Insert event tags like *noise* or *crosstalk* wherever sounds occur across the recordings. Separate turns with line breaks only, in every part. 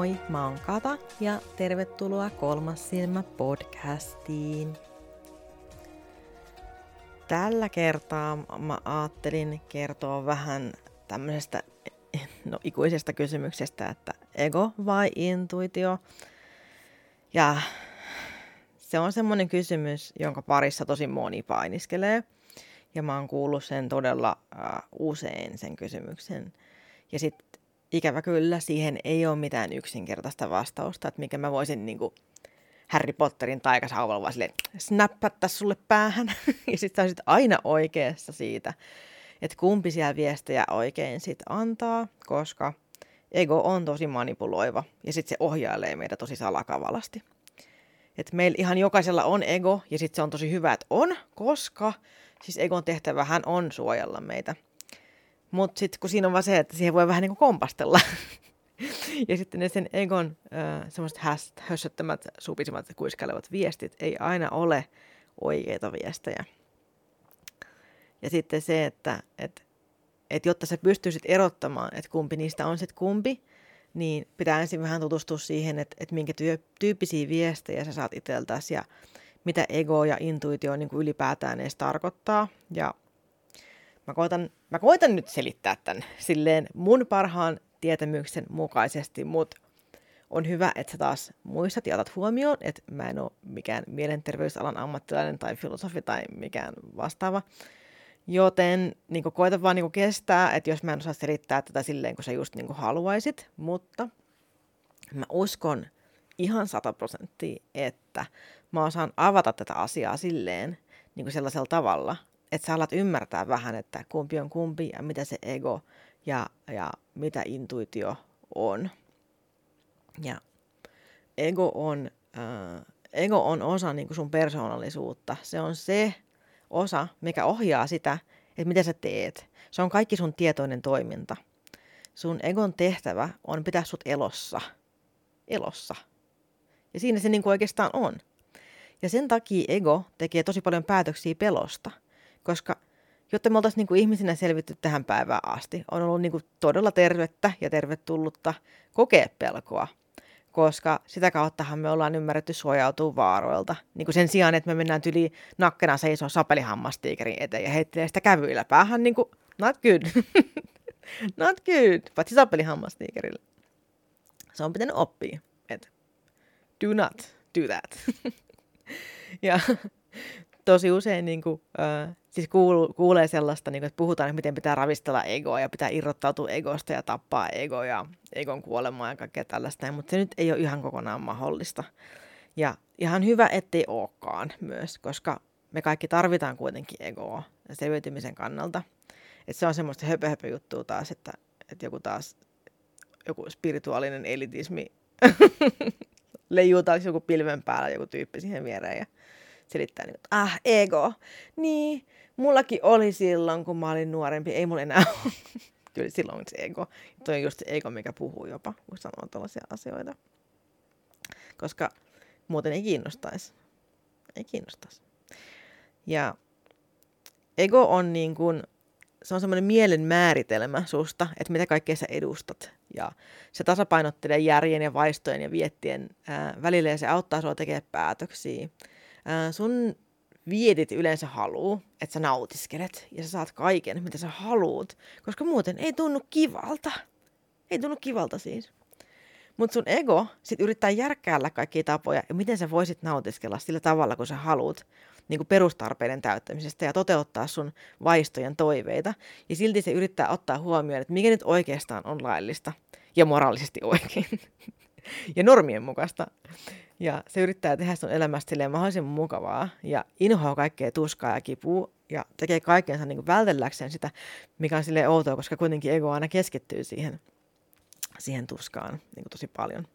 Moi, mä oon Kata ja tervetuloa Kolmas silmä podcastiin. Tällä kertaa mä ajattelin kertoa vähän tämmöisestä no, ikuisesta kysymyksestä, että ego vai intuitio. Ja se on semmoinen kysymys, jonka parissa tosi moni painiskelee. Ja mä oon kuullut sen todella uh, usein sen kysymyksen. Ja sitten ikävä kyllä siihen ei ole mitään yksinkertaista vastausta, että mikä mä voisin niin kuin Harry Potterin taikasauvalla vaan silleen snappatta sulle päähän. *laughs* ja sitten sä aina oikeassa siitä, että kumpi siellä viestejä oikein sit antaa, koska ego on tosi manipuloiva ja sitten se ohjailee meitä tosi salakavalasti. Et meillä ihan jokaisella on ego ja sitten se on tosi hyvä, että on, koska siis egon tehtävähän on suojella meitä – mutta sitten kun siinä on vaan se, että siihen voi vähän niin kuin kompastella. *laughs* ja sitten ne sen Egon äh, semmoiset hössöttämät, supisimmat ja kuiskailevat viestit ei aina ole oikeita viestejä. Ja sitten se, että et, et jotta sä pystyisit erottamaan, että kumpi niistä on sitten kumpi, niin pitää ensin vähän tutustua siihen, että, että minkä työ, tyyppisiä viestejä sä saat itseltäsi ja mitä ego ja intuitio niin kuin ylipäätään edes tarkoittaa. Ja Mä koitan, mä koitan nyt selittää tämän silleen mun parhaan tietämyksen mukaisesti, mutta on hyvä, että sä taas muistat ja otat huomioon, että mä en ole mikään mielenterveysalan ammattilainen tai filosofi tai mikään vastaava. Joten niin koita vaan niin kestää, että jos mä en osaa selittää tätä silleen, kun sä just niin haluaisit, mutta mä uskon ihan sata prosenttia, että mä osaan avata tätä asiaa silleen, niin sellaisella tavalla, että sä alat ymmärtää vähän, että kumpi on kumpi ja mitä se ego ja, ja mitä intuitio on. Ja ego on, äh, ego on osa niin sun persoonallisuutta. Se on se osa, mikä ohjaa sitä, että mitä sä teet. Se on kaikki sun tietoinen toiminta. Sun egon tehtävä on pitää sut elossa. Elossa. Ja siinä se niin oikeastaan on. Ja sen takia ego tekee tosi paljon päätöksiä pelosta – koska jotta me oltaisiin niin ihmisinä selvitty tähän päivään asti, on ollut niin kuin todella tervettä ja tervetullutta kokea pelkoa, koska sitä kauttahan me ollaan ymmärretty suojautua vaaroilta. Niin kuin sen sijaan, että me mennään yli nakkena seisoo sapelihammastiikerin eteen ja heittelee sitä kävyillä päähän, niin kuin, not good. *laughs* not good, paitsi sapelihammastiikerille. Se on pitänyt oppia, että do not do that. *laughs* ja tosi usein niin kuin, äh, siis kuulu, kuulee sellaista, niin kuin, että puhutaan, että miten pitää ravistella egoa ja pitää irrottautua egosta ja tappaa ego ja egon kuolemaa ja kaikkea tällaista, mutta se nyt ei ole ihan kokonaan mahdollista. Ja ihan hyvä, ettei olekaan myös, koska me kaikki tarvitaan kuitenkin egoa selviytymisen kannalta. Et se on semmoista höpö, höpö juttua taas, että, että joku taas joku spirituaalinen elitismi *laughs* leijuu taas joku pilven päällä joku tyyppi siihen viereen ja selittää, niin, että ah, ego. Niin, mullakin oli silloin, kun mä olin nuorempi, ei mulla enää. *laughs* Kyllä silloin se ego. Toi on just se ego, mikä puhuu jopa, kun sanoo tällaisia asioita. Koska muuten ei kiinnostaisi. Ei kiinnostaisi. Ja ego on niin kuin, se on semmoinen mielen määritelmä susta, että mitä kaikkea sä edustat. Ja se tasapainottelee järjen ja vaistojen ja viettien ää, välillä ja se auttaa sua tekemään päätöksiä sun viedit yleensä haluu, että sä nautiskelet ja sä saat kaiken, mitä sä haluut, koska muuten ei tunnu kivalta. Ei tunnu kivalta siis. Mutta sun ego sit yrittää järkkäällä kaikkia tapoja ja miten sä voisit nautiskella sillä tavalla, kun sä haluut niin kuin perustarpeiden täyttämisestä ja toteuttaa sun vaistojen toiveita. Ja silti se yrittää ottaa huomioon, että mikä nyt oikeastaan on laillista ja moraalisesti oikein *laughs* *laughs* ja normien mukaista. Ja se yrittää tehdä sun elämästä mahdollisimman mukavaa ja inhoaa kaikkea tuskaa ja kipua ja tekee kaikensa niin vältelläkseen sitä, mikä on silleen outoa, koska kuitenkin ego aina keskittyy siihen, siihen tuskaan niin tosi paljon.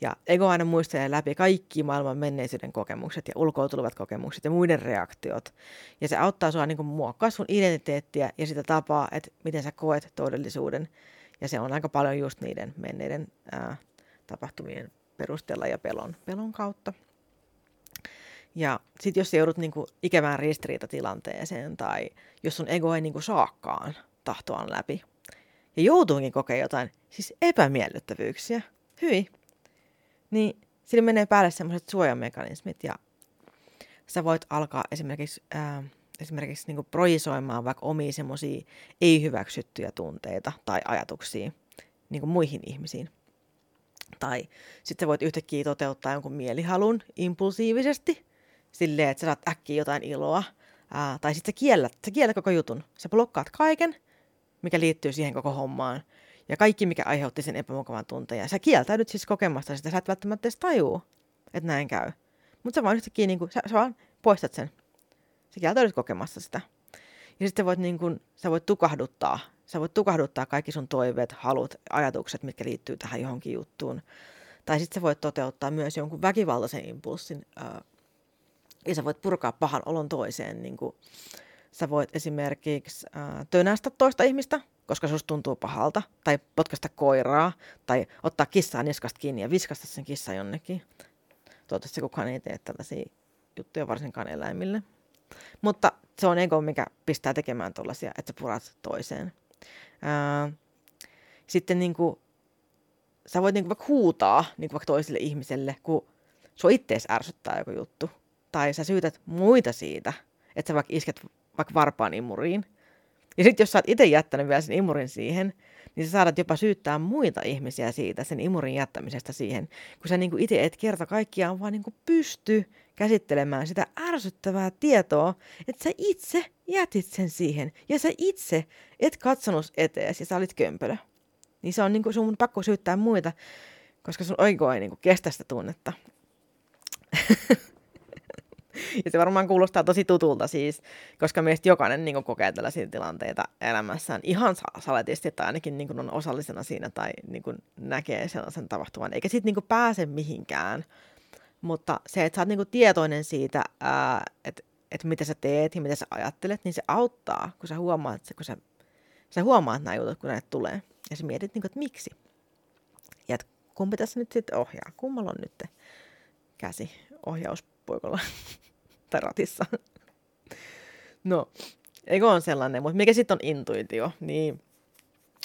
Ja ego aina muistelee läpi kaikki maailman menneisyyden kokemukset ja ulkoutulevat kokemukset ja muiden reaktiot. Ja se auttaa sua niin muokkaa sun identiteettiä ja sitä tapaa, että miten sä koet todellisuuden. Ja se on aika paljon just niiden menneiden ää, tapahtumien perusteella ja pelon, pelon kautta. Ja sitten jos joudut niinku ikävään ristiriitatilanteeseen tai jos sun ego ei niinku saakaan tahtoaan läpi ja joutuukin kokea jotain siis epämiellyttävyyksiä, hyi, niin sillä menee päälle semmoiset suojamekanismit ja sä voit alkaa esimerkiksi, ää, esimerkiksi niin projisoimaan vaikka omia semmoisia ei-hyväksyttyjä tunteita tai ajatuksia niin muihin ihmisiin. Tai sitten voit yhtäkkiä toteuttaa jonkun mielihalun impulsiivisesti, silleen, että sä saat äkkiä jotain iloa. Ää, tai sitten sä kiellät, sä kiellät koko jutun. Sä blokkaat kaiken, mikä liittyy siihen koko hommaan. Ja kaikki, mikä aiheutti sen epämukavan tunteen. Ja sä kieltäydyt siis kokemasta sitä. Sä et välttämättä edes tajuu, että näin käy. Mutta sä vaan yhtäkkiä, niin kuin, sä, sä vaan poistat sen. Sä kieltäydyt kokemasta sitä. Ja sitten voit, niin kuin, sä voit tukahduttaa. Sä voit tukahduttaa kaikki sun toiveet, halut, ajatukset, mitkä liittyy tähän johonkin juttuun. Tai sitten sä voit toteuttaa myös jonkun väkivaltaisen impulssin. Ja sä voit purkaa pahan olon toiseen. Niin kuin, sä voit esimerkiksi ää, tönästä toista ihmistä, koska susta tuntuu pahalta, tai potkasta koiraa, tai ottaa kissaa niskasta kiinni ja viskasta sen kissa jonnekin. Toivottavasti kukaan ei tee tällaisia juttuja varsinkaan eläimille. Mutta se on ego, mikä pistää tekemään tuollaisia, että sä purat toiseen. Ää, sitten niin kuin, sä voit niin kuin vaikka huutaa niin kuin vaikka toiselle ihmiselle, kun sua ittees ärsyttää joku juttu. Tai sä syytät muita siitä, että sä vaikka isket vaikka varpaan imuriin. Ja sitten jos sä oot itse jättänyt vielä sen imurin siihen, niin sä saadat jopa syyttää muita ihmisiä siitä, sen imurin jättämisestä siihen, kun sä niin itse et kerta kaikkiaan vaan niin pysty käsittelemään sitä ärsyttävää tietoa, että sä itse jätit sen siihen, ja sä itse et katsonut etees, ja sä olit kömpelö. Niin se on niin kuin sun pakko syyttää muita, koska sun oiko ei niin kestä sitä tunnetta. *laughs* *laughs* ja se varmaan kuulostaa tosi tutulta siis, koska meistä jokainen niin kuin, kokee tällaisia tilanteita elämässään ihan saletisti tai ainakin niin kuin, on osallisena siinä tai niin kuin, näkee sellaisen tapahtuman, eikä sitten niin pääse mihinkään. Mutta se, että sä oot niin kuin, tietoinen siitä, että että mitä sä teet ja mitä sä ajattelet, niin se auttaa, kun sä huomaat, kun sä, sä huomaat nämä jutut, kun näitä tulee. Ja sä mietit, niin kuin, että miksi. Ja että kumpi tässä nyt sitten ohjaa? Kummalla on nyt käsi ohjauspuikolla? *laughs* ratissa. *laughs* No, eikö on sellainen, mutta mikä sitten on intuitio? Niin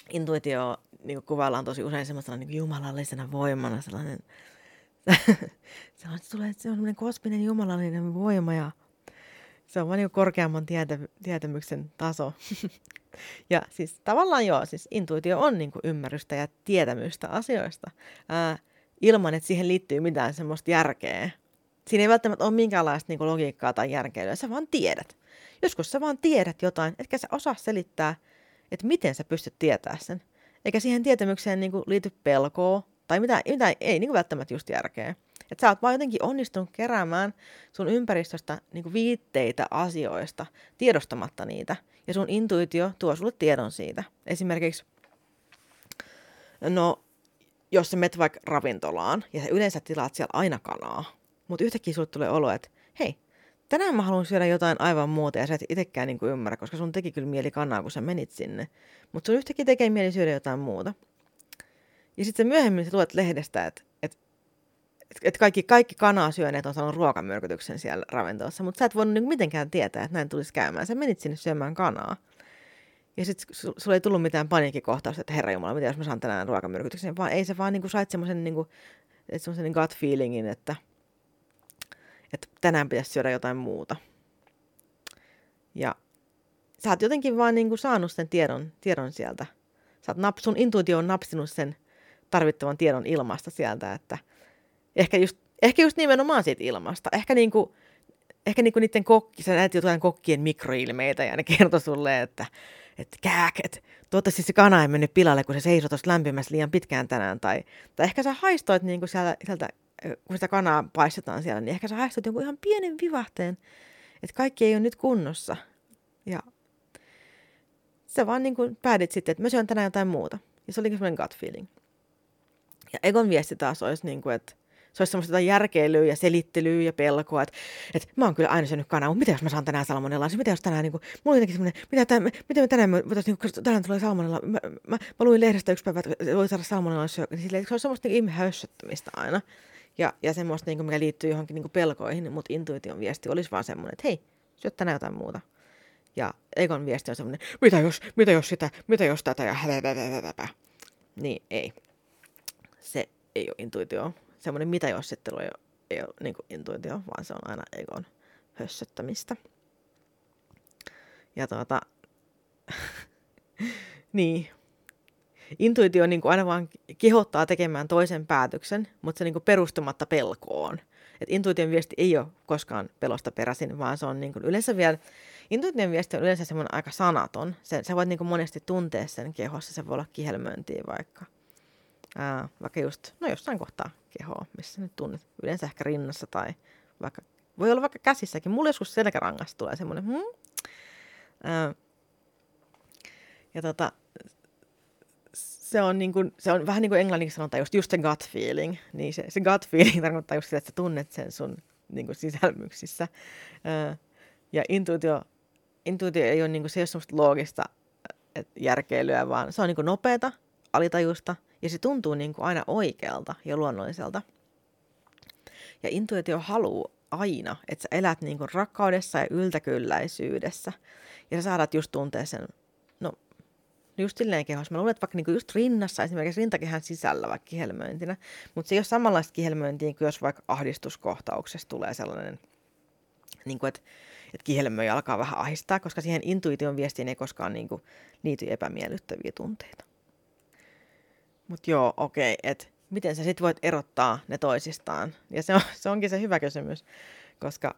intuitio niin kuvaillaan tosi usein semmoisena niin jumalallisena voimana, sellainen, *laughs* se on, tulee, se on sellainen kosminen jumalallinen voima ja se on vain niin korkeamman tietä, tietämyksen taso. *laughs* ja siis tavallaan joo, siis intuitio on niin ymmärrystä ja tietämystä asioista, ää, ilman että siihen liittyy mitään semmoista järkeä Siinä ei välttämättä ole minkäänlaista niin logiikkaa tai järkeilyä, sä vaan tiedät. Joskus sä vaan tiedät jotain, etkä sä osaa selittää, että miten sä pystyt tietää sen. Eikä siihen tietämykseen niin kuin, liity pelkoa tai mitä, mitä ei niin kuin välttämättä just järkeä. Että sä oot vaan jotenkin onnistunut keräämään sun ympäristöstä niin viitteitä asioista, tiedostamatta niitä. Ja sun intuitio tuo sulle tiedon siitä. Esimerkiksi, no, jos sä met vaikka ravintolaan ja sä yleensä tilaat siellä aina kanaa, mutta yhtäkkiä sulle tulee olo, että hei, tänään mä haluan syödä jotain aivan muuta ja sä et itsekään niin ymmärrä, koska sun teki kyllä mieli kanaa, kun sä menit sinne. Mutta sun yhtäkkiä tekee mieli syödä jotain muuta. Ja sitten myöhemmin sä luet lehdestä, että et, et kaikki, kaikki kanaa syöneet on saanut ruokamyrkytyksen siellä ravintolassa, mutta sä et voinut niin mitenkään tietää, että näin tulisi käymään. Sä menit sinne syömään kanaa. Ja sitten sulla ei tullut mitään paniikkikohtausta, että herra Jumala, mitä jos mä saan tänään ruokamyrkytyksen, vaan ei se vaan niin kuin sait semmoisen niin kuin, gut feelingin, että – että tänään pitäisi syödä jotain muuta. Ja sä oot jotenkin vaan niin kuin saanut sen tiedon, tiedon sieltä. Sä oot nap, sun intuitio on napsinut sen tarvittavan tiedon ilmasta sieltä, että ehkä just, ehkä just nimenomaan siitä ilmasta. Ehkä niin kuin, ehkä niin kuin niiden kokki, sä näet jotain kokkien mikroilmeitä ja ne kertoo sulle, että, että kääk, että toivottavasti se kana ei mennyt pilalle, kun se seisoi tuossa lämpimässä liian pitkään tänään. Tai, tai ehkä sä haistoit niin kuin sieltä, sieltä kun sitä kanaa paistetaan siellä, niin ehkä sä haistut jonkun ihan pienen vivahteen, että kaikki ei ole nyt kunnossa. Ja sä vaan niin kuin päädit sitten, että mä syön tänään jotain muuta. Ja se oli semmoinen gut feeling. Ja Egon viesti taas olisi niin kuin, että se olisi semmoista järkeilyä ja selittelyä ja pelkoa, että, että mä oon kyllä aina syönyt kanaa, mutta mitä jos mä saan tänään salmonellaa? Mitä jos tänään, niin kuin, mulla on jotenkin semmoinen, mitä, tämän, mitä me tänään, voitaisiin, niin tänään tulee salmonella, mä, mä, mä, luin lehdestä yksi päivä, että voi saada salmonella niin se on semmoista niin ihme aina ja, ja semmoista, niin kuin, mikä liittyy johonkin niin kuin pelkoihin, mutta intuition viesti olisi vaan semmoinen, että hei, syö tänään jotain muuta. Ja Egon viesti on semmoinen, mitä jos, mitä jos sitä, mitä jos tätä ja hävävävävävä. Niin ei. Se ei ole intuitio. Semmoinen mitä jossittelu ei ole, ei ole niin kuin intuitio, vaan se on aina egon hössöttämistä. Ja tuota, *laughs* niin, intuitio niin kuin aina vaan kehottaa tekemään toisen päätöksen, mutta se niin kuin perustumatta pelkoon. Et intuition viesti ei ole koskaan pelosta peräisin, vaan se on niin kuin yleensä vielä, intuition viesti on yleensä semmoinen aika sanaton. Se, sä voit niin kuin monesti tuntea sen kehossa, se voi olla kihelmöintiä vaikka. Ää, vaikka just, no jossain kohtaa kehoa, missä nyt tunnet, yleensä ehkä rinnassa tai vaikka, voi olla vaikka käsissäkin. Mulla joskus selkärangasta tulee semmoinen, hmm? Ja tota, se on, niin kuin, se on vähän niin kuin englanniksi sanotaan just, just se gut feeling. Niin se, se gut feeling *laughs* tarkoittaa just sitä, että sä tunnet sen sun niin kuin sisälmyksissä. ja intuitio, intuitio ei ole, niin kuin, se ei ole semmoista loogista järkeilyä, vaan se on niin kuin nopeata, alitajusta ja se tuntuu niin kuin aina oikealta ja luonnolliselta. Ja intuitio haluaa aina, että sä elät niin kuin rakkaudessa ja yltäkylläisyydessä. Ja sä saadaan just tuntea sen just silleen kehossa. Mä luulen, että vaikka niinku just rinnassa, esimerkiksi rintakehän sisällä vaikka kihelmöintinä, mutta se ei ole samanlaista kihelmöintiä kuin jos vaikka ahdistuskohtauksessa tulee sellainen, niin kuin, että, että kihelmöi alkaa vähän ahistaa, koska siihen intuition viestiin ei koskaan niin kuin, liity epämiellyttäviä tunteita. Mutta joo, okei, okay, että miten sä sit voit erottaa ne toisistaan? Ja se, on, se onkin se hyvä kysymys, koska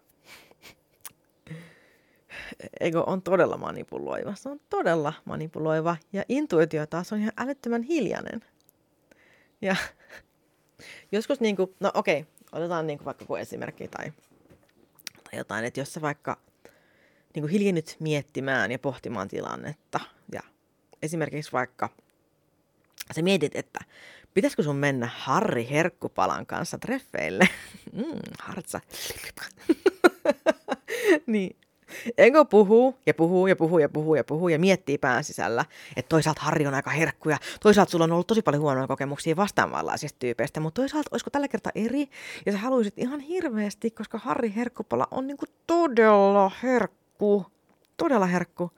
ego on todella manipuloiva. Se on todella manipuloiva. Ja intuitio taas on ihan älyttömän hiljainen. Ja *laughs* joskus niin kuin, no okei, otetaan niin kuin vaikka kuin esimerkki tai, tai jotain, että jos sä vaikka niin kuin hiljennyt miettimään ja pohtimaan tilannetta ja esimerkiksi vaikka sä mietit, että pitäisikö sun mennä Harri Herkkupalan kanssa treffeille? *laughs* Mm, hartsa. *laughs* niin Ego puhuu ja puhuu ja puhuu ja puhuu ja puhuu ja miettii pään sisällä, että toisaalta Harri on aika herkku ja toisaalta sulla on ollut tosi paljon huonoja kokemuksia vastaavanlaisista tyypeistä, mutta toisaalta olisiko tällä kertaa eri? Ja sä haluaisit ihan hirveästi, koska Harri Herkkupala on niinku todella herkku todella herkku.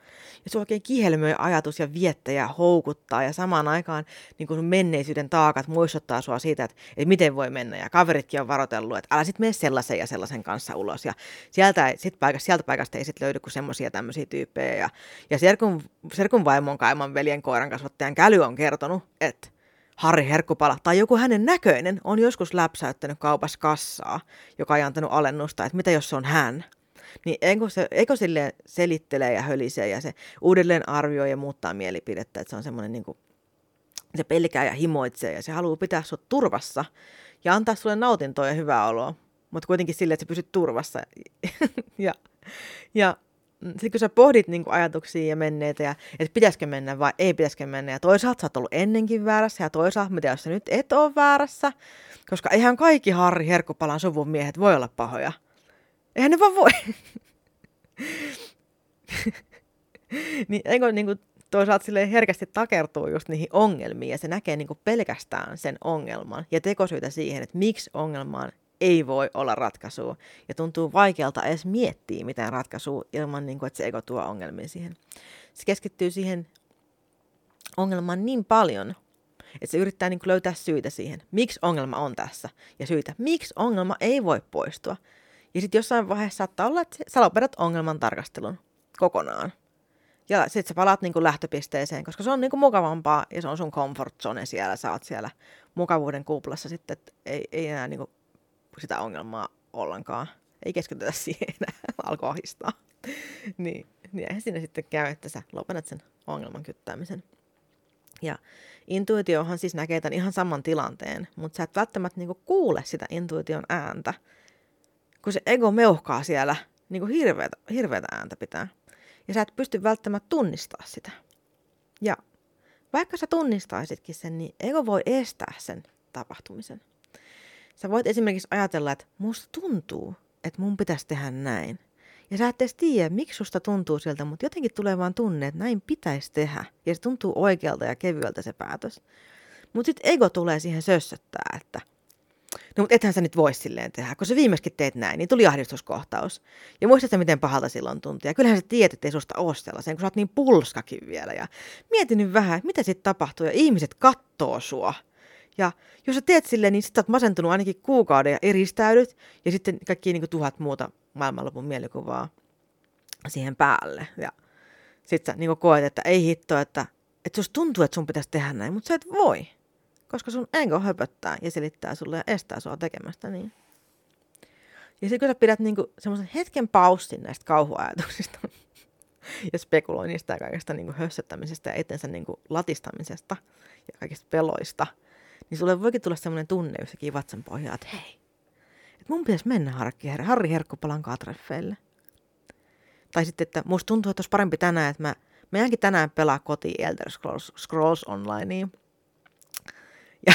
Ja se oikein kihelmöi ajatus ja viettäjä houkuttaa ja samaan aikaan niin kuin menneisyyden taakat muistuttaa sua siitä, että, että miten voi mennä. Ja kaveritkin on varoitellut, että älä sit mene sellaisen ja sellaisen kanssa ulos. Ja sieltä, sit paikasta, sieltä paikasta ei sit löydy kuin semmoisia tämmöisiä tyyppejä. Ja, ja Serkun, Serkun vaimon kaiman veljen koiran kasvattajan Käly on kertonut, että Harri Herkkupala tai joku hänen näköinen on joskus läpsäyttänyt kaupassa kassaa, joka ei antanut alennusta, että mitä jos se on hän – niin eikö, se, eikö sille selittelee ja hölisee ja se uudelleen arvioi ja muuttaa mielipidettä, että se on semmoinen niin kuin, se pelkää ja himoitsee ja se haluaa pitää sut turvassa ja antaa sulle nautintoa ja hyvää oloa, mutta kuitenkin sille, että sä pysyt turvassa. *laughs* ja, ja sitten kun sä pohdit niin kuin ajatuksia ja menneitä, ja, että pitäisikö mennä vai ei pitäisikö mennä, ja toisaalta sä oot ollut ennenkin väärässä, ja toisaalta mitä jos sä nyt et ole väärässä, koska eihän kaikki Harri Herkkupalan suvun miehet voi olla pahoja. Eihän ne vaan voi. niin eikö niin kuin toisaalta sille herkästi takertuu just niihin ongelmiin ja se näkee niin kuin pelkästään sen ongelman ja tekosyitä siihen, että miksi ongelmaan ei voi olla ratkaisua. Ja tuntuu vaikealta edes miettiä mitään ratkaisua ilman, niin kuin, että se ego tuo ongelmia siihen. Se keskittyy siihen ongelmaan niin paljon, että se yrittää niin kuin löytää syitä siihen, miksi ongelma on tässä, ja syitä, miksi ongelma ei voi poistua. Ja sitten jossain vaiheessa saattaa olla, että sä lopetat ongelman tarkastelun kokonaan. Ja sitten sä palaat niin kuin lähtöpisteeseen, koska se on niin kuin mukavampaa ja se on sun comfort zone siellä. Sä oot siellä mukavuuden kuplassa sitten, että ei, ei enää niin kuin sitä ongelmaa ollenkaan. Ei keskitytä *laughs* siihen enää, alkoi ahistaa. *laughs* niin, niin eihän sinne sitten käy, että sä lopetat sen ongelman kyttäämisen. Ja intuitiohan siis näkee tämän ihan saman tilanteen, mutta sä et välttämättä niinku kuule sitä intuition ääntä, kun se ego meuhkaa siellä niin kuin hirveätä, hirveätä ääntä pitää. Ja sä et pysty välttämättä tunnistaa sitä. Ja vaikka sä tunnistaisitkin sen, niin ego voi estää sen tapahtumisen. Sä voit esimerkiksi ajatella, että musta tuntuu, että mun pitäisi tehdä näin. Ja sä et edes tiedä, miksi susta tuntuu siltä, mutta jotenkin tulee vaan tunne, että näin pitäisi tehdä. Ja se tuntuu oikealta ja kevyeltä se päätös. Mutta sitten ego tulee siihen sössöttää, että No mutta ethän sä nyt voi silleen tehdä, kun sä viimeiskin teet näin, niin tuli ahdistuskohtaus. Ja muistatko, miten pahalta silloin tunti. Ja kyllähän sä tiedät, että ei susta ole sellaisen, kun sä oot niin pulskakin vielä. Ja mieti nyt vähän, että mitä sitten tapahtuu, ja ihmiset kattoo sua. Ja jos sä teet silleen, niin sitten oot masentunut ainakin kuukauden ja eristäydyt, ja sitten kaikki niin kuin tuhat muuta maailmanlopun mielikuvaa siihen päälle. Ja sitten sä niin koet, että ei hitto, että, että susta tuntuu, että sun pitäisi tehdä näin, mutta sä et voi. Koska sun ego höpöttää ja selittää sulle ja estää sua tekemästä niin. Ja sitten kun sä pidät niinku semmoisen hetken paussin näistä kauhuajatuksista *laughs* ja spekuloinnista ja kaikesta niinku hössöttämisestä ja itsensä niinku latistamisesta ja kaikista peloista, niin sulle voikin tulla semmoinen tunne jossakin vatsan pohjaa, että hei, että mun pitäisi mennä Harri, Harri Herkkupalan treffeille. Tai sitten, että musta tuntuu, että olisi parempi tänään, että mä, mä jäänkin tänään pelaa kotiin Elder Scrolls, Scrolls Onlineen. Ja,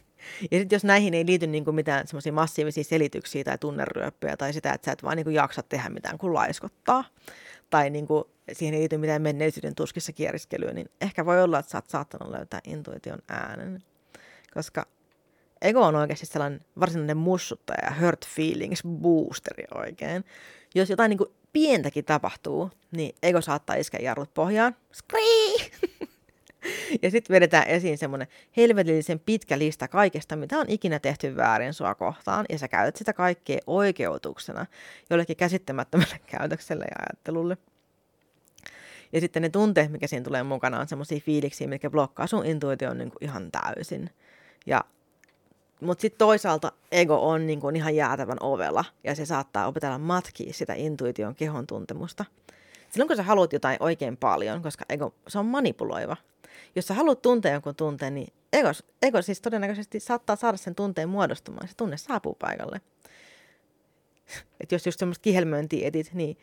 *laughs* ja sitten jos näihin ei liity niinku mitään semmoisia massiivisia selityksiä tai tunneryöppyjä tai sitä, että sä et vaan niinku jaksa tehdä mitään kuin laiskottaa, tai niinku, siihen ei liity mitään menneisyyden tuskissa kieriskelyä, niin ehkä voi olla, että sä oot saattanut löytää intuition äänen. Koska ego on oikeasti sellainen varsinainen mussuttaja ja hurt feelings boosteri oikein. Jos jotain niin kuin pientäkin tapahtuu, niin ego saattaa iskeä jarrut pohjaan. Skrii! *laughs* *laughs* ja sitten vedetään esiin semmoinen helvetillisen pitkä lista kaikesta, mitä on ikinä tehty väärin sua kohtaan, ja sä käytät sitä kaikkea oikeutuksena jollekin käsittämättömälle *laughs* käytökselle ja ajattelulle. Ja sitten ne tunteet, mikä siinä tulee mukana, on semmoisia fiiliksiä, mitkä blokkaa sun intuition niin ihan täysin. Ja mutta sitten toisaalta ego on niin kuin ihan jäätävän ovella ja se saattaa opetella matkia sitä intuition kehon tuntemusta. Silloin kun sä haluat jotain oikein paljon, koska ego, se on manipuloiva. Jos sä haluat tuntea jonkun tunteen, niin ego, ego siis todennäköisesti saattaa saada sen tunteen muodostumaan. Se tunne saapuu paikalle. *laughs* Et jos just semmoista kihelmöintiä etit, niin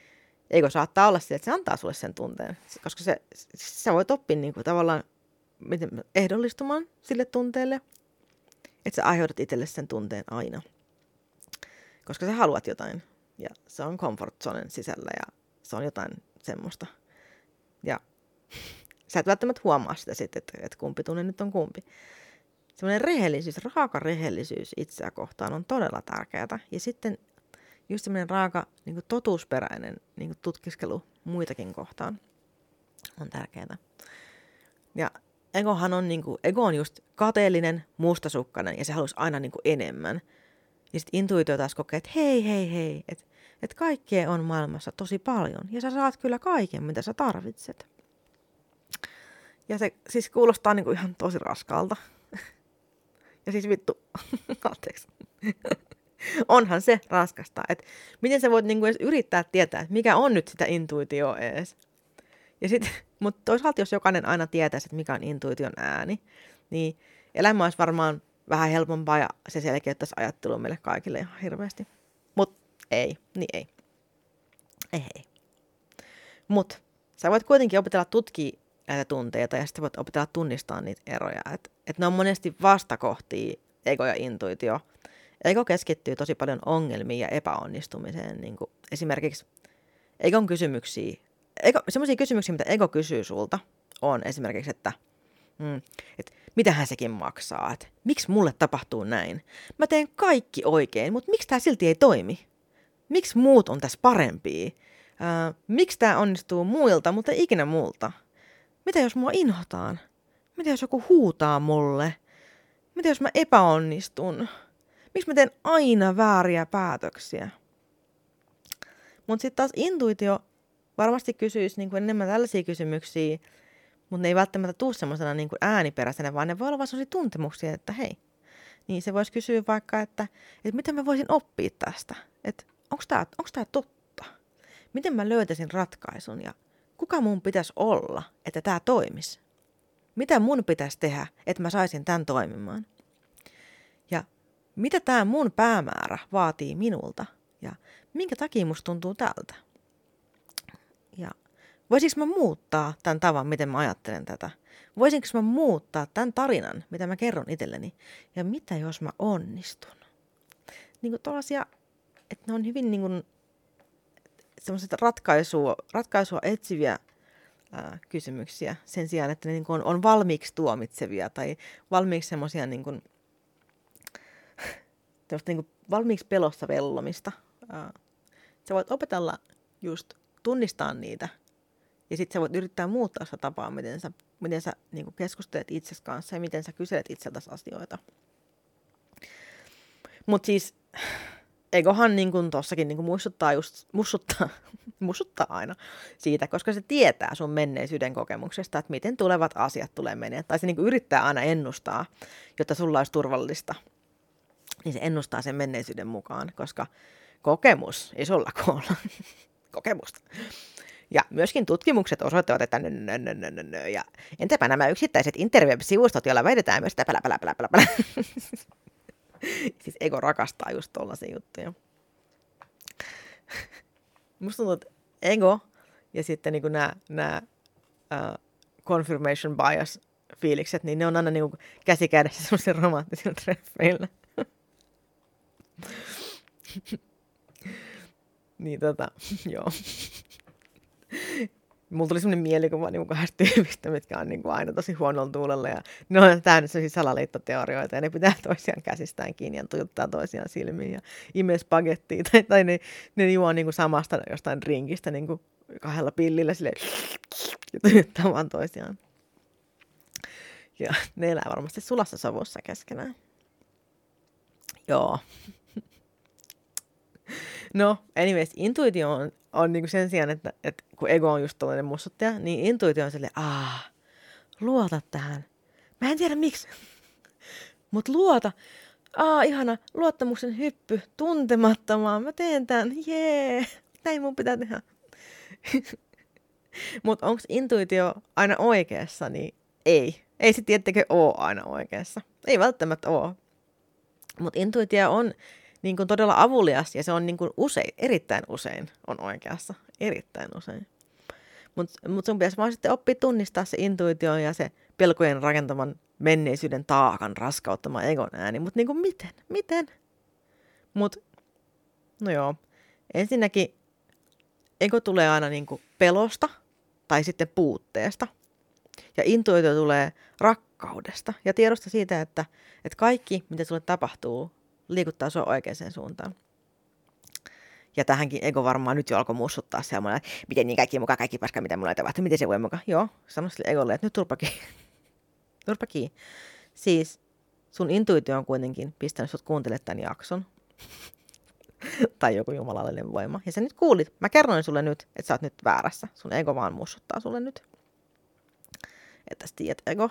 ego saattaa olla se, että se antaa sulle sen tunteen. Koska se, sä voit oppia niin kuin tavallaan miten, ehdollistumaan sille tunteelle – että sä aiheutat itselle sen tunteen aina. Koska sä haluat jotain. Ja se on comfort zonen sisällä ja se on jotain semmoista. Ja sä et välttämättä huomaa sitä sitten, että, että kumpi tunne nyt on kumpi. Semmoinen rehellisyys, raaka rehellisyys itseä kohtaan on todella tärkeää. Ja sitten just semmoinen raaka niin kuin totuusperäinen niin kuin tutkiskelu muitakin kohtaan on tärkeää. Ja egohan on, niin kuin, ego on just kateellinen, mustasukkainen ja se halusi aina niin kuin enemmän. Ja sitten intuitio taas kokee, että hei, hei, hei, että et kaikkea on maailmassa tosi paljon ja sä saat kyllä kaiken, mitä sä tarvitset. Ja se siis kuulostaa niin kuin ihan tosi raskalta. ja siis vittu, *laughs* anteeksi. Onhan se raskasta. Että miten sä voit niinku edes yrittää tietää, että mikä on nyt sitä intuitioa edes. Ja sit, *laughs* mutta toisaalta, jos jokainen aina tietäisi, että mikä on intuition ääni, niin elämä olisi varmaan vähän helpompaa ja se selkeyttäisi ajattelua meille kaikille ihan hirveästi. Mutta ei, niin ei. Ei, ei. Mutta sä voit kuitenkin opetella tutkia näitä tunteita ja sitten voit opetella tunnistaa niitä eroja. Että et ne on monesti vastakohtia, ego ja intuitio. Ego keskittyy tosi paljon ongelmiin ja epäonnistumiseen. Niin kuin esimerkiksi egon kysymyksiä semmoisia kysymyksiä, mitä ego kysyy sulta, on esimerkiksi, että, mm, että mitähän sekin maksaa, että miksi mulle tapahtuu näin. Mä teen kaikki oikein, mutta miksi tämä silti ei toimi? Miksi muut on tässä parempia? Miksi tämä onnistuu muilta, mutta ikinä multa? Mitä jos mua inhotaan? Mitä jos joku huutaa mulle? Mitä jos mä epäonnistun? Miksi mä teen aina vääriä päätöksiä? Mutta sitten taas intuitio varmasti kysyisi niin kuin enemmän tällaisia kysymyksiä, mutta ne ei välttämättä tule semmoisena niin ääniperäisenä, vaan ne voi olla vain sellaisia tuntemuksia, että hei. Niin se voisi kysyä vaikka, että, että miten mä voisin oppia tästä, että onko tämä totta? Miten mä löytäisin ratkaisun ja kuka mun pitäisi olla, että tämä toimisi? Mitä mun pitäisi tehdä, että mä saisin tämän toimimaan? Ja mitä tämä mun päämäärä vaatii minulta? Ja minkä takia musta tuntuu tältä? Ja voisinko mä muuttaa tämän tavan, miten mä ajattelen tätä? Voisinko mä muuttaa tämän tarinan, mitä mä kerron itselleni? Ja mitä jos mä onnistun? Niin kuin että ne on hyvin niin kuin, semmoiset ratkaisua, ratkaisua etsiviä ää, kysymyksiä sen sijaan, että ne niin kuin on, on valmiiksi tuomitsevia tai valmiiksi semmoisia niin kuin, *laughs* niin kuin valmiiksi pelossa vellomista. Ää, sä voit opetella just tunnistaa niitä. Ja sitten sä voit yrittää muuttaa sitä tapaa, miten sä, miten sä niin keskustelet itses kanssa ja miten sä kyselet itseltäsi asioita. Mutta siis egohan niin kuin tossakin niin kuin muistuttaa, just, muistuttaa, *laughs* muistuttaa aina siitä, koska se tietää sun menneisyyden kokemuksesta, että miten tulevat asiat tulee menemään. Tai se niin kuin yrittää aina ennustaa, jotta sulla olisi turvallista. Niin se ennustaa sen menneisyyden mukaan, koska kokemus isolla koolla, *laughs* kokemusta. Ja myöskin tutkimukset osoittavat, että nö, nö, nö, nö, nö. Ja entäpä nämä yksittäiset interweb-sivustot, joilla väitetään myös, että pälä, pälä, pälä, pälä, pälä. *laughs* *laughs* siis ego rakastaa just tollaisia juttuja. *laughs* Musta tuntuu, että ego ja sitten niin nämä, uh, confirmation bias fiilikset, niin ne on aina niin käsi kädessä *laughs* semmoisilla romanttisilla treffeillä. niin tota, joo mulla tuli semmoinen mielikuva niin kahdesta tyypistä, mitkä on niin kuin aina tosi huonolla tuulella. Ja ne on täynnä sellaisia salaliittoteorioita ja ne pitää *laughs* toisiaan käsistään kiinni ja tujuttaa toisiaan silmiin ja imee spagettia. Tai, tai ne, ne juo niin kuin samasta jostain drinkistä niin kuin kahdella pillillä sille ja tujuttaa vaan toisiaan. Ja ne elää varmasti sulassa sovussa keskenään. Joo. No, anyways, intuitio on, on niinku sen sijaan, että, että kun ego on just tällainen mussuttaja, niin intuitio on silleen, aah, luota tähän. Mä en tiedä miksi, *laughs* mutta luota. Aa, ihana, luottamuksen hyppy, tuntemattomaan, mä teen tämän, jee, näin mun pitää tehdä. *laughs* mutta onko intuitio aina oikeassa, niin ei. Ei se tiettekö ole aina oikeassa. Ei välttämättä ole. Mutta intuitio on niin kuin todella avulias ja se on niin kuin usein, erittäin usein on oikeassa. Erittäin usein. Mutta mut sun pitäisi vaan sitten oppia tunnistaa se intuitio ja se pelkojen rakentaman menneisyyden taakan raskauttama egon ääni. Mutta niin miten? Miten? Mutta no joo. Ensinnäkin ego tulee aina niin kuin pelosta tai sitten puutteesta. Ja intuitio tulee rakkaudesta ja tiedosta siitä, että, että kaikki, mitä sulle tapahtuu, liikuttaa sua oikeaan suuntaan. Ja tähänkin ego varmaan nyt jo alkoi mussuttaa se, että miten niin kaikki mukaan, kaikki paska, mitä mulla tapahtuu, miten se voi mukaan. Joo, sano sille egolle, että nyt turpa kiinni. *laughs* turpa kiinni. Siis sun intuitio on kuitenkin pistänyt sut kuuntelemaan tämän jakson. *laughs* tai joku jumalallinen voima. Ja sä nyt kuulit. Mä kerroin sulle nyt, että sä oot nyt väärässä. Sun ego vaan mussuttaa sulle nyt. Että sä tiedät ego.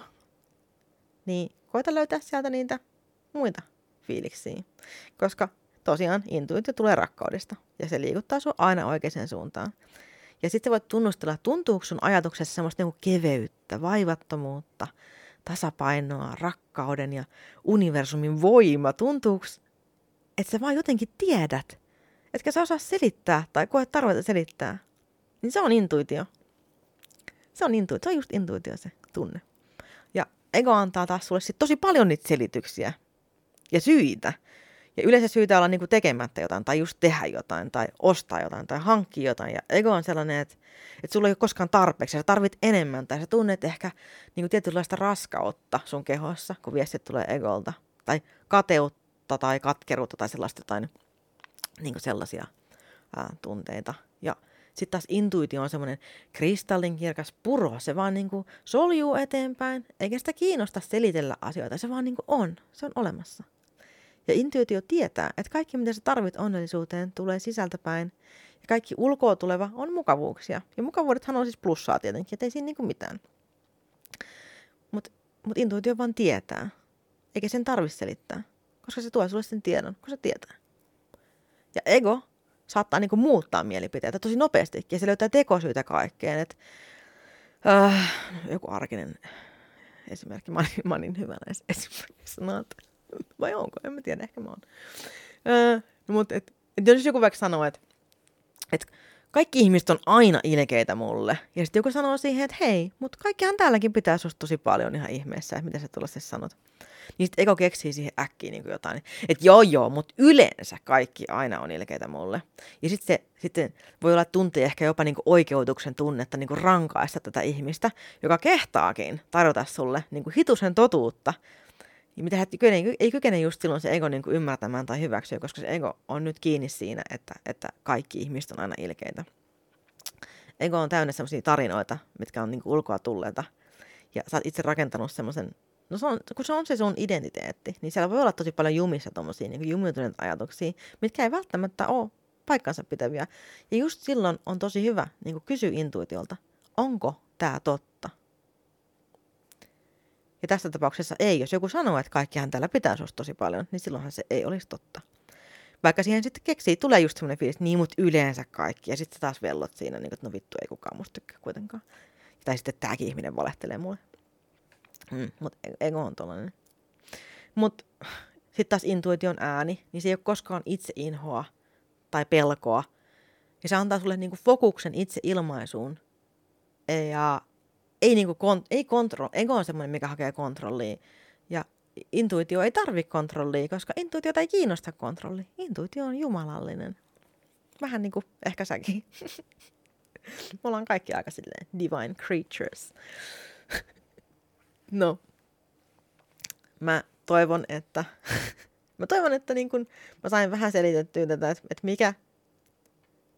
Niin koita löytää sieltä niitä muita fiiliksiin. Koska tosiaan intuitio tulee rakkaudesta ja se liikuttaa sinua aina oikeaan suuntaan. Ja sitten voit tunnustella, tuntuuko sun ajatuksessa semmoista niinku keveyttä, vaivattomuutta, tasapainoa, rakkauden ja universumin voima. Tuntuuko, että sä vaan jotenkin tiedät, etkä sä osaa selittää tai koe tarvita selittää. Niin se on intuitio. Se on intuitio, se on just intuitio se tunne. Ja ego antaa taas sulle sit tosi paljon niitä selityksiä, ja syitä. Ja yleensä syytä olla niin kuin tekemättä jotain, tai just tehdä jotain, tai ostaa jotain, tai hankkia jotain. Ja ego on sellainen, että, että sulla ei ole koskaan tarpeeksi, sä tarvit enemmän, tai sä tunnet ehkä niin kuin tietynlaista raskautta sun kehossa, kun viestit tulee egolta. Tai kateutta, tai katkeruutta, tai sellaista jotain niin kuin sellaisia ää, tunteita. Ja sitten taas intuitio on semmoinen kristallinkirkas puro, se vaan niin kuin soljuu eteenpäin, eikä sitä kiinnosta selitellä asioita, se vaan niin kuin on, se on olemassa. Ja intuitio tietää, että kaikki mitä sä tarvit onnellisuuteen tulee sisältäpäin. Ja kaikki ulkoa tuleva on mukavuuksia. Ja mukavuudethan on siis plussaa tietenkin, ettei siinä niinku mitään. Mutta mut intuitio vaan tietää. Eikä sen tarvitse selittää. Koska se tuo sulle sen tiedon, kun se tietää. Ja ego saattaa niinku muuttaa mielipiteitä tosi nopeasti. Ja se löytää tekosyitä kaikkeen. Et, äh, joku arkinen esimerkki. Mä olin, mä olin hyvä näissä esimerkiksi vai onko, en mä tiedä, ehkä mä oon. Öö, no, mutta et, et jos joku vaikka sanoo, että et kaikki ihmiset on aina ilkeitä mulle, ja sitten joku sanoo siihen, että hei, mutta kaikkihan täälläkin pitää susta tosi paljon ihan ihmeessä, että mitä sä tuollaisesti sanot. Niin sitten Eko keksii siihen äkkiin niin jotain, että joo joo, mutta yleensä kaikki aina on ilkeitä mulle. Ja sitten sitten voi olla tuntee ehkä jopa niin oikeutuksen tunnetta niin rankaista tätä ihmistä, joka kehtaakin tarjota sulle niin hitusen totuutta, ja mitä hän kykene, ei kykene just silloin se ego niin kuin ymmärtämään tai hyväksyä, koska se ego on nyt kiinni siinä, että, että kaikki ihmiset on aina ilkeitä. Ego on täynnä sellaisia tarinoita, mitkä on niin kuin ulkoa tulleita. Ja sä oot itse rakentanut semmoisen no se on, kun se on se sun identiteetti, niin siellä voi olla tosi paljon jumissa tommosia niin jumiutuneita ajatuksia, mitkä ei välttämättä ole paikkansa pitäviä. Ja just silloin on tosi hyvä niin kysyä intuitiolta, onko tämä totta? Ja tässä tapauksessa ei. Jos joku sanoo, että kaikkihan täällä pitää susta tosi paljon, niin silloinhan se ei olisi totta. Vaikka siihen sitten keksii, tulee just semmoinen fiilis, niin mut yleensä kaikki. Ja sitten taas vellot siinä, niin että no vittu, ei kukaan musta tykkää kuitenkaan. Tai sitten tämäkin ihminen valehtelee mulle. Mm, mutta ego on tollainen. Mutta sitten taas intuition ääni, niin se ei ole koskaan itse inhoa tai pelkoa. Ja se antaa sulle niinku fokuksen itse ilmaisuun. Ja ei, niinku kont- ei kontro, ego on semmoinen, mikä hakee kontrollia. Ja intuitio ei tarvi kontrollia, koska intuitiota ei kiinnosta kontrolli. Intuitio on jumalallinen. Vähän niin kuin ehkä säkin. *laughs* Me ollaan kaikki aika silleen divine creatures. *laughs* no. Mä toivon, että... *laughs* mä toivon, että niin kun mä sain vähän selitettyä tätä, että, että mikä...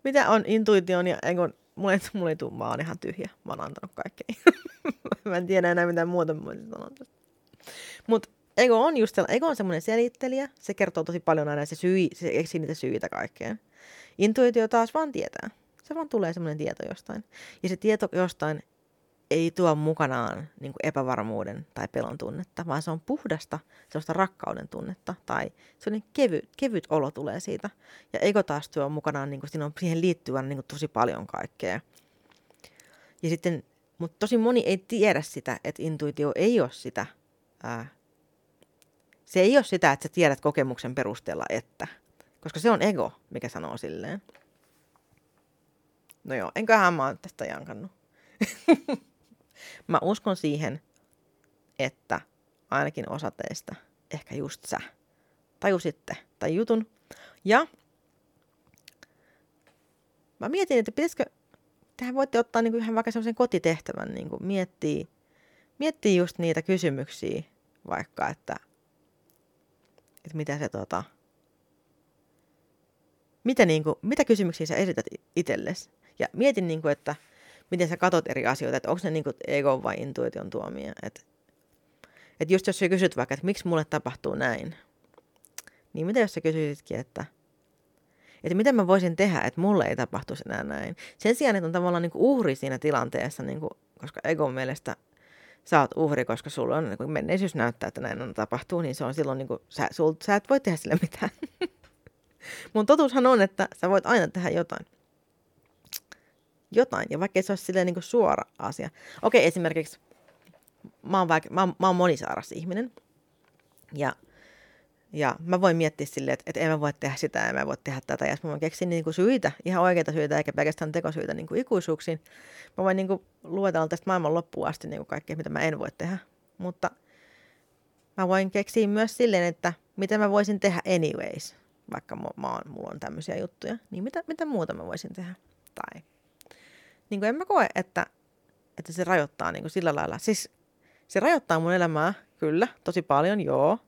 Mitä on intuition ja egon... Mulle, mulle ei tule, mä oon ihan tyhjä. Mä oon antanut kaikkea. *laughs* mä en tiedä enää mitään muuta mä voisin sanoa tästä. Mutta Ego on just ego on semmoinen selittelijä. Se kertoo tosi paljon aina, se, syy, se eksii niitä syitä kaikkeen. Intuitio taas vaan tietää. Se vaan tulee semmoinen tieto jostain. Ja se tieto jostain ei tuo mukanaan niin kuin epävarmuuden tai pelon tunnetta, vaan se on puhdasta, sellaista rakkauden tunnetta tai sellainen kevyt, kevyt olo tulee siitä. Ja ego taas tuo mukanaan, niin kuin, siinä on siihen liittyvän niin kuin, tosi paljon kaikkea. Ja sitten, mutta tosi moni ei tiedä sitä, että intuitio ei ole sitä ää, se ei ole sitä, että sä tiedät kokemuksen perusteella, että. Koska se on ego, mikä sanoo silleen. No joo, enköhän mä oon tästä jankannut. *laughs* mä uskon siihen, että ainakin osa teistä, ehkä just sä, tajusitte tai jutun. Ja mä mietin, että pitäisikö, tähän voitte ottaa niin kuin ihan vaikka sellaisen kotitehtävän, niin kuin miettiä, miettiä just niitä kysymyksiä, vaikka, että että mitä se tota, mitä, niinku, mitä kysymyksiä sä esität itsellesi. Ja mietin, niinku, että miten sä katot eri asioita, että onko ne niinku ego vai intuition tuomia. Että et just jos sä kysyt vaikka, että miksi mulle tapahtuu näin, niin mitä jos sä kysyisitkin, että, että mitä mä voisin tehdä, että mulle ei tapahtuisi enää näin. Sen sijaan, että on tavallaan niinku uhri siinä tilanteessa, niinku, koska egon mielestä sä oot uhri, koska sulla on, kun menneisyys näyttää, että näin on tapahtuu, niin se on silloin, niin kuin, sä, sul, sä et voi tehdä sille mitään. *laughs* Mun totuushan on, että sä voit aina tehdä jotain. Jotain, ja vaikka se olisi silleen niin kuin suora asia. Okei, esimerkiksi mä oon, vaikka, mä oon, mä oon monisaaras ihminen, ja ja mä voin miettiä silleen, että, että en mä voi tehdä sitä, en mä voi tehdä tätä. Ja mä voin keksiä niin kuin syitä, ihan oikeita syitä, eikä pelkästään tekosyitä niin kuin ikuisuuksiin. Mä voin niin kuin luetella tästä maailman loppuun asti niin kuin kaikkea, mitä mä en voi tehdä. Mutta mä voin keksiä myös silleen, että mitä mä voisin tehdä anyways, vaikka mä, mä oon, mulla on tämmöisiä juttuja. Niin mitä, mitä muuta mä voisin tehdä? Tai niin kuin en mä koe, että, että se rajoittaa niin kuin sillä lailla. Siis se rajoittaa mun elämää, kyllä, tosi paljon, joo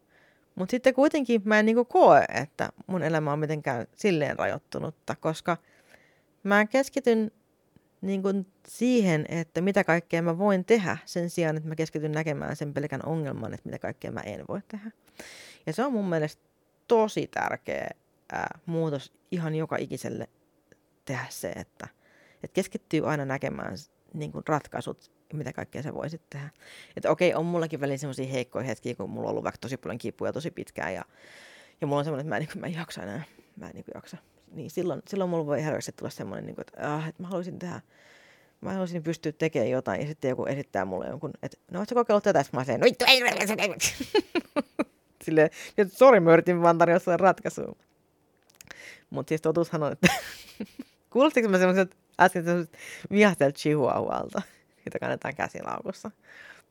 mutta sitten kuitenkin mä en niinku koe, että mun elämä on mitenkään silleen rajoittunutta, koska mä keskityn niinku siihen, että mitä kaikkea mä voin tehdä sen sijaan, että mä keskityn näkemään sen pelkän ongelman, että mitä kaikkea mä en voi tehdä. Ja se on mun mielestä tosi tärkeä ää, muutos ihan joka ikiselle tehdä se, että, että keskittyy aina näkemään niin kuin ratkaisut mitä kaikkea sä voisit tehdä. Että okei, on mullakin välillä semmoisia heikkoja hetkiä, kun mulla on ollut vaikka tosi paljon kipuja tosi pitkään ja, ja mulla on semmoinen, että mä en, niin mä en jaksa enää. Mä en niin jaksa. Niin silloin, silloin mulla voi herkästi tulla semmoinen, niin kuin, että, ah, että mä haluaisin tehdä mä haluaisin pystyä tekemään jotain ja sitten joku esittää mulle jonkun, että no ootko kokeillut tätä? Sitten mä olen no vittu, ei. *laughs* Silleen, että sori, mä yritin vaan tarjota ratkaisua. Mutta siis totuushan on, että *laughs* kuulostiko mä semmoiset äsken vihahtelut chihuahualta? jota kannetaan käsilaukussa,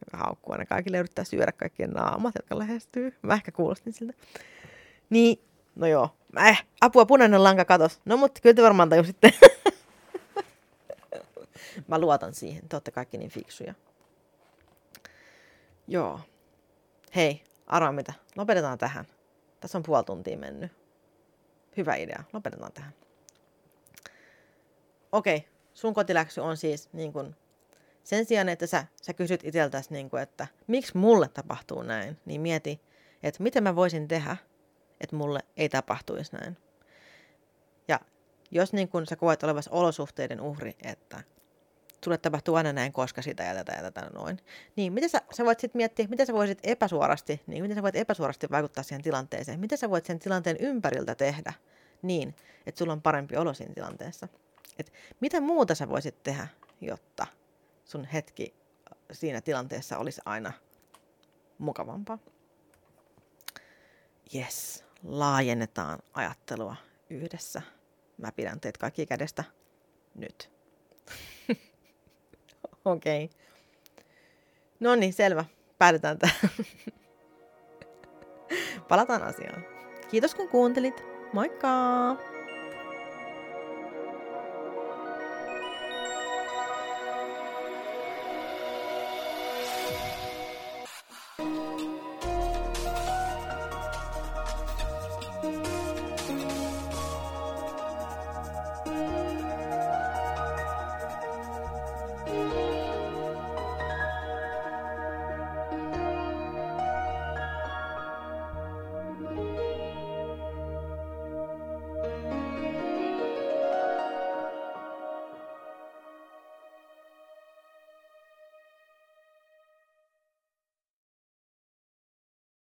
joka haukkuu aina kaikille yrittää syödä kaikkien naamat, jotka lähestyy. Mä ehkä kuulostin siltä. Niin, no joo. Äh, apua, punainen lanka katos. No mutta kyllä te varmaan tajusitte. *laughs* Mä luotan siihen. Te olette kaikki niin fiksuja. Joo. Hei, arvaa mitä. Lopetetaan tähän. Tässä on puoli tuntia mennyt. Hyvä idea. Lopetetaan tähän. Okei, sun kotiläksy on siis niin kuin Sen sijaan, että sä, sä kysyt itseltäsi, niin kuin, että miksi mulle tapahtuu näin, niin mieti, että miten mä voisin tehdä, että mulle ei tapahtuisi näin. Ja jos niin kun sä koet olevasi olosuhteiden uhri, että sulle tapahtuu aina näin, koska sitä ja tätä ja tätä noin. Niin, miten sä, sä voit sitten miettiä, miten sä voisit epäsuorasti, niin miten sä voit epäsuorasti vaikuttaa siihen tilanteeseen, miten sä voit sen tilanteen ympäriltä tehdä niin, että sulla on parempi olo siinä tilanteessa. Et mitä muuta sä voisit tehdä, jotta sun hetki siinä tilanteessa olisi aina mukavampaa. Yes, laajennetaan ajattelua yhdessä. Mä pidän teet kaikki kädestä nyt. *laughs* Okei. Okay. No niin, selvä. Päätetään tähän. *laughs* Palataan asiaan. Kiitos kun kuuntelit. Moikka!